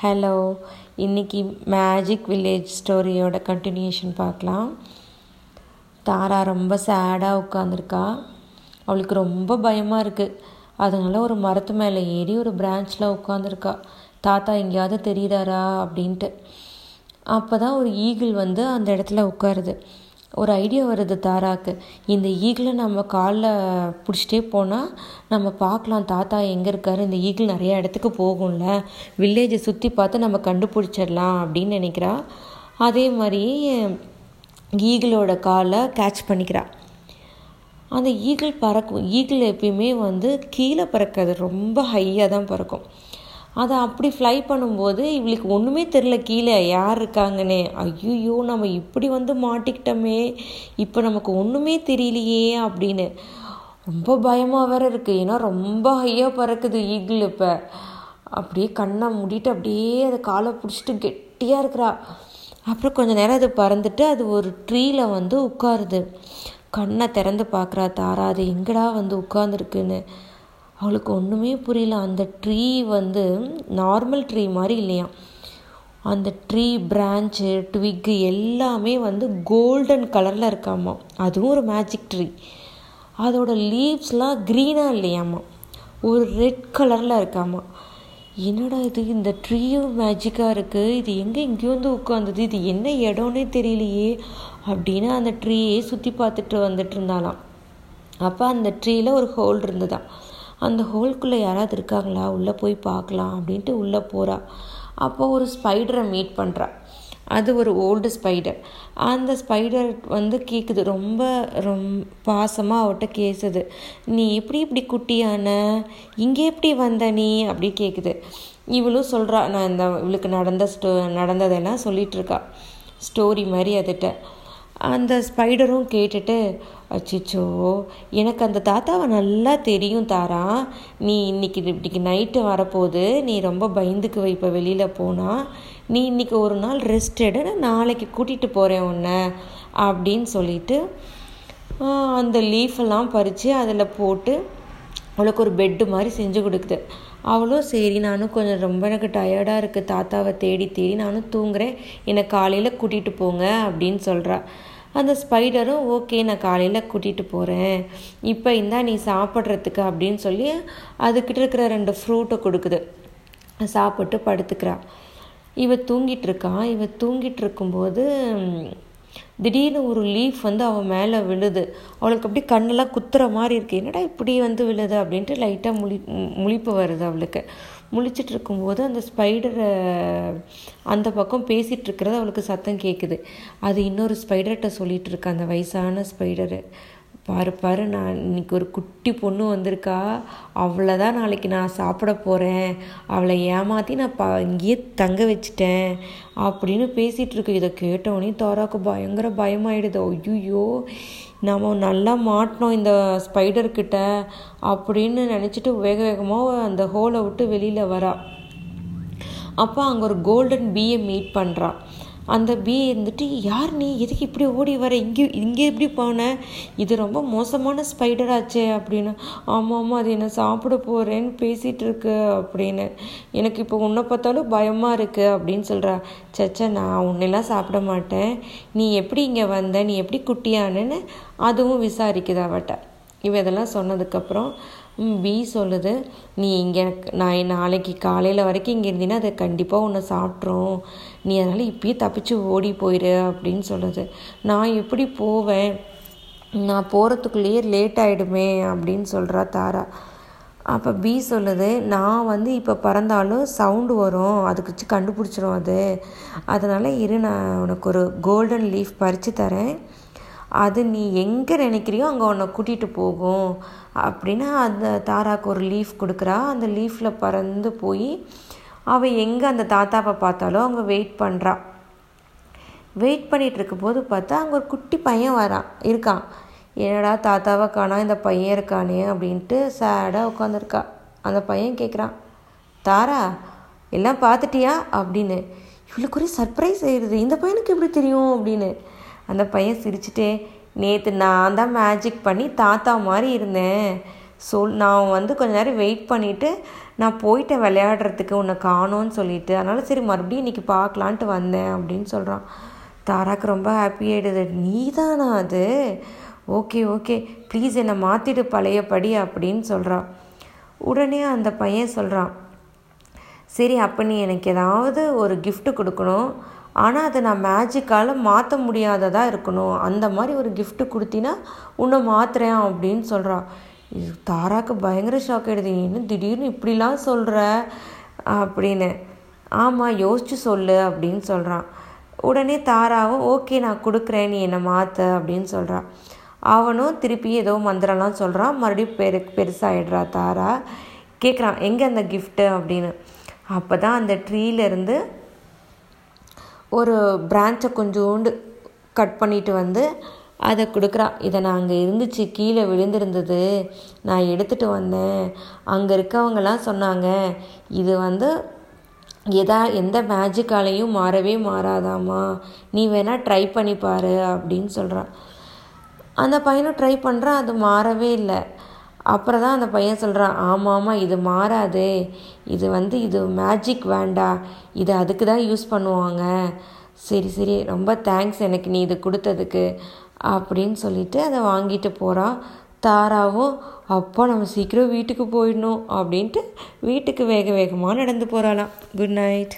Hello இன்னைக்கு magic village ஸ்டோரியோட continuation பார்க்கலாம். தாரா ரொம்ப சேடாக உட்காந்துருக்கா அவளுக்கு ரொம்ப பயமாக இருக்குது அதனால் ஒரு மரத்து மேலே ஏறி ஒரு பிரான்ச்சில் உட்காந்துருக்கா தாத்தா எங்கேயாவது தெரியுதாரா அப்படின்ட்டு. அப்போ தான் ஒரு ஈகிள் வந்து அந்த இடத்துல உட்காருது. ஒரு ஐடியா வருது தாராக்கு. இந்த ஈகிளை நம்ம காலில் பிடிச்சிட்டே போனால் நம்ம பார்க்கலாம் தாத்தா எங்கே இருக்காரு? இந்த ஈகிள் நிறைய இடத்துக்கு போகும்ல. வில்லேஜை சுற்றி பார்த்து நம்ம கண்டுபிடிச்சிடலாம் அப்படின்னு நினைக்கிறா. அதே மாதிரி ஈகிளோட காலை கேட்ச் பண்ணிக்கிறா. அந்த ஈகிள் பறக்கும் ஈகிள் எப்பயுமே வந்து கீழே பறக்காது ரொம்ப ஹையாக தான் பறக்கும். அதை அப்படி ஃப்ளை பண்ணும்போது இவளுக்கு ஒன்றுமே தெரில கீழே யார் இருக்காங்கன்னு. ஐயோ நம்ம இப்படி வந்து மாட்டிக்கிட்டோமே. இப்போ நமக்கு ஒன்றுமே தெரியலையே அப்படின்னு. ரொம்ப பயமாக வேற இருக்குது ஏன்னா ரொம்ப ஹையாக பறக்குது ஈகிள் இப்போ. அப்படியே கண்ணை மூடிட்டு அப்படியே அதை காலை பிடிச்சிட்டு கெட்டியாக இருக்கிறா. அப்புறம் கொஞ்ச நேரம் அது பறந்துட்டு அது ஒரு ட்ரீயில் வந்து உட்காருது. கண்ணை திறந்து பார்க்குறா தாரா அது எங்கடா வந்து உட்காந்துருக்குன்னு அவளுக்கு ஒன்றுமே புரியல. அந்த ட்ரீ வந்து நார்மல் ட்ரீ மாதிரி இல்லையா? அந்த ட்ரீ பிரான்ச்சு ட்விக்கு எல்லாமே வந்து கோல்டன் கலரில் இருக்காமா அதுவும் ஒரு மேஜிக் ட்ரீ அதோட லீவ்ஸ்லாம் க்ரீனாக இல்லையாம்மா. ஒரு ரெட் கலரில் இருக்காமா என்னடா இது? இந்த ட்ரீயும் மேஜிக்காக இருக்குது இது எங்கே இங்கேயோ வந்து உட்காந்துது இது என்ன இடம்னே தெரியலையே அப்படின்னு அந்த ட்ரீயே சுற்றி பார்த்துட்டு வந்துட்டு இருந்தாலாம் அப்போ அந்த ட்ரீயில் ஒரு ஹோல் இருந்ததான் அந்த ஹோல்குள்ளே யாராவது இருக்காங்களா? உள்ளே போய் பார்க்கலாம் அப்படின்ட்டு உள்ளே போகிறா அப்போ ஒரு ஸ்பைடரை மீட் பண்ணுறா அது ஒரு ஓல்டு ஸ்பைடர் அந்த ஸ்பைடர் வந்து கேட்குது ரொம்ப ரொம் பாசமாக அவட்ட கேசுது. நீ எப்படி இப்படி குட்டியான இங்கே எப்படி வந்த நீ? அப்படி கேட்குது இவளும் சொல்கிறா நான் இந்த இவளுக்கு நடந்த ஸ்டோ நடந்ததெல்லாம் சொல்லிகிட்ருக்கா ஸ்டோரி மாதிரி அதுகிட்ட அந்த ஸ்பைடரும் கேட்டுட்டு அச்சிச்சோ எனக்கு அந்த தாத்தாவை நல்லா தெரியும் தாரா. நீ இன்னைக்கு இப்படிக்கு நைட்டு வரப்போகுது. நீ ரொம்ப பயந்துக்கு வைப்ப வெளியில் போனால் நீ இன்றைக்கி ஒரு நாள் ரெஸ்ட் எடு. நான் நாளைக்கு கூட்டிகிட்டு போகிறேன் உன்னை அப்படின்னு சொல்லிட்டு அந்த லீஃபெல்லாம் பறித்து அதில் போட்டு அவளுக்கு ஒரு பெட்டு மாதிரி செஞ்சு கொடுக்குது. அவளும் சரி நானும் கொஞ்சம் ரொம்ப எனக்கு டயர்டாக இருக்குது தாத்தாவை தேடி தேடி நானும் தூங்குறேன். என்னை காலையில் கூட்டிகிட்டு போங்க அப்படின்னு சொல்கிறா அந்த ஸ்பைடரும் ஓகே நான் காலையில் கூட்டிகிட்டு போகிறேன் இப்போ இந்தா நீ சாப்பிட்றதுக்கு அப்படின்னு சொல்லி அதுக்கிட்ட இருக்கிற ரெண்டு ஃப்ரூட்டை கொடுக்குது. சாப்பிட்டு படுத்துக்கிறா. இவ தூங்கிட்டு இருக்கான் இவ தூங்கிட்டு இருக்கும்போது திடீர்னு ஒரு லீஃப் வந்து அவன் மேலே விழுது. அவளுக்கு அப்படி கண்ணெல்லாம் குத்துற மாதிரி இருக்குது என்னடா இப்படி வந்து விழுது அப்படின்ட்டு லைட்டாக முழி முழிப்பு வருது அவளுக்கு. முழிச்சிட்டு இருக்கும்போது அந்த ஸ்பைடரை அந்த பக்கம் பேசிகிட்டு இருக்கிறது அவளுக்கு சத்தம் கேட்குது அது இன்னொரு ஸ்பைடர்கிட்ட சொல்லிகிட்டு இருக்கா அந்த வயசான ஸ்பைடரு பாரு பாரு நான் இன்னைக்கு ஒரு குட்டி பொண்ணு வந்திருக்கா. அவளை தான் நாளைக்கு நான் சாப்பிட போகிறேன் அவளை ஏமாற்றி நான் ப இங்கேயே தங்க வச்சிட்டேன் அப்படின்னு பேசிகிட்டு இருக்கு இதை கேட்டவொடனே தோராக்கு பயங்கர பயமாயிடுது. ஐயோ நம்ம நல்லா மாட்டினோம் இந்த ஸ்பைடர்கிட்ட அப்படின்னு நினச்சிட்டு வேக வேகமாக அந்த ஹோலை விட்டு வெளியில் வரா. அப்போ அங்கே ஒரு கோல்டன் பீயை மீட் பண்ணுறான் அந்த பி இருந்துட்டு யார் நீ? எதுக்கு இப்படி ஓடி வர? இங்கே இங்கே எப்படி போன? இது ரொம்ப மோசமான ஸ்பைடர் ஆச்சே அப்படின்னு. ஆமாம் ஆமாம் அது என்ன சாப்பிட போகிறேன்னு பேசிகிட்டு இருக்கு அப்படின்னு. எனக்கு இப்போ உன்னை பார்த்தாலும் பயமாக இருக்குது அப்படின்னு சொல்கிறா சச்சா நான் உன்னெல்லாம் சாப்பிட மாட்டேன். நீ எப்படி இங்கே வந்த? நீ எப்படி குட்டியானன்னு அதுவும் விசாரிக்குது அவட்ட. இவ இதெல்லாம் சொன்னதுக்கப்புறம் பி சொல்லுது. நீ இங்கே நான் நாளைக்கு காலையில் வரைக்கும் இங்கே இருந்தீங்கன்னா அதை கண்டிப்பாக உன்னை சாப்பிட்ரும் நீ அதனால் இப்பயே தப்பிச்சு ஓடி போயிடு அப்படின்னு சொல்லுது. நான் எப்படி போவேன்? நான் போகிறதுக்குள்ளேயே லேட் ஆகிடுமே அப்படின்னு சொல்கிறா தாரா. அப்போ பி சொல்லுது நான் வந்து இப்போ பறந்தாலும் சவுண்டு வரும். அதுக்கு வச்சு கண்டுபிடிச்சிரும் அது. அதனால் இரு நான் உனக்கு ஒரு கோல்டன் லீஃப் பறித்து தரேன். அது நீ எங்கே நினைக்கிறியோ அங்கே உன்னை கூட்டிகிட்டு போகும். அப்படின்னு அந்த தாராக்கு ஒரு லீஃப் கொடுக்குறா. அந்த லீஃப்பில் பறந்து போய் அவள் எங்கே அந்த தாத்தாவை பார்த்தாலும் அவங்க வெயிட் பண்ணுறா வெயிட் பண்ணிகிட்டு இருக்கும்போது பார்த்தா அங்கே ஒரு குட்டி பையன் வரான் இருக்கான். என்னடா தாத்தாவை காணா இந்த பையன் இருக்கானே அப்படின்ட்டு சேடாக உட்காந்துருக்கா அந்த பையன் கேட்குறான் தாரா எல்லாம் பார்த்துட்டியா? அப்படின்னு. இவளுக்கு குறை சர்ப்ரைஸ் ஆயிடுது இந்த பையனுக்கு எப்படி தெரியும்? அப்படின்னு. அந்த பையன் சிரிச்சுட்டே நேற்று நான் தான் மேஜிக் பண்ணி தாத்தா மாதிரி இருந்தேன். சொல் நான் வந்து கொஞ்ச நேரம் வெயிட் பண்ணிவிட்டு நான் போயிட்டேன் விளையாடுறதுக்கு உன்னை காணோன்னு சொல்லிட்டு. அதனால் சரி மறுபடியும் இன்றைக்கி பார்க்கலான்ட்டு வந்தேன் அப்படின்னு சொல்கிறான் தாராக்கு ரொம்ப ஹாப்பி ஆகிடுது நீ தானா அது? Okay okay. ப்ளீஸ் என்னை மாற்றிடு பழையபடி அப்படின்னு சொல்கிறான் உடனே அந்த பையன் சொல்கிறான் சரி அப்போ நீ எனக்கு ஏதாவது ஒரு கிஃப்ட்டு கொடுக்கணும். ஆனால் அதை நான் மேஜிக்கால் மாற்ற முடியாததாக இருக்கணும். அந்த மாதிரி ஒரு கிஃப்ட்டு கொடுத்தினா உன்னை மாத்துறேன் அப்படின்னு சொல்கிறான் இது தாராக்கு பயங்கர ஷாக் ஆகிடுது இன்னும் திடீர்னு இப்படிலாம் சொல்கிற அப்படின்னு. ஆமாம் யோசிச்சு சொல்லு அப்படின்னு சொல்கிறான் உடனே தாராவும் ஓகே நான் கொடுக்குறேன். நீ என்னை மாற்ற அப்படின்னு சொல்கிறான் அவனும் திருப்பி ஏதோ மந்திரம்லாம் சொல்கிறான் மறுபடியும் பெரு பெருசாகிடுறா தாரா. கேட்குறான் எங்கே அந்த கிஃப்ட்டு அப்படின்னு. அப்போ தான் அந்த ட்ரீலேருந்து ஒரு பிரான்ச்சை கொஞ்சோண்டு கட் பண்ணிட்டு வந்து அதை கொடுக்குறான் இதை நான் அங்கே இருந்துச்சு கீழே விழுந்திருந்தது. நான் எடுத்துகிட்டு வந்தேன். அங்கே இருக்கவங்கலாம் சொன்னாங்க இது வந்து எதா எந்த மேஜிக்காலையும் மாறவே மாறாதாம்மா. நீ வேணால் ட்ரை பண்ணி பாரு அப்படின்னு சொல்கிறான் அந்த பையனும் ட்ரை பண்ணுறான் அது மாறவே இல்லை. அப்புறம் தான் அந்த பையன் சொல்கிறான் ஆமாம் ஆமாம் இது மாறாது. இது வந்து இது மேஜிக் வேண்டா. இது அதுக்கு தான் யூஸ் பண்ணுவாங்க. சரி சரி ரொம்ப தேங்க்ஸ் எனக்கு நீ இது கொடுத்ததுக்கு. அப்படின்னு சொல்லிட்டு அதை வாங்கிட்டு போகிறான் தாராவும் அப்போ நம்ம சீக்கிரம் வீட்டுக்கு போயிடணும். அப்படின்ட்டு வீட்டுக்கு வேக வேகமாக நடந்து போகிறாளாம் குட் நைட்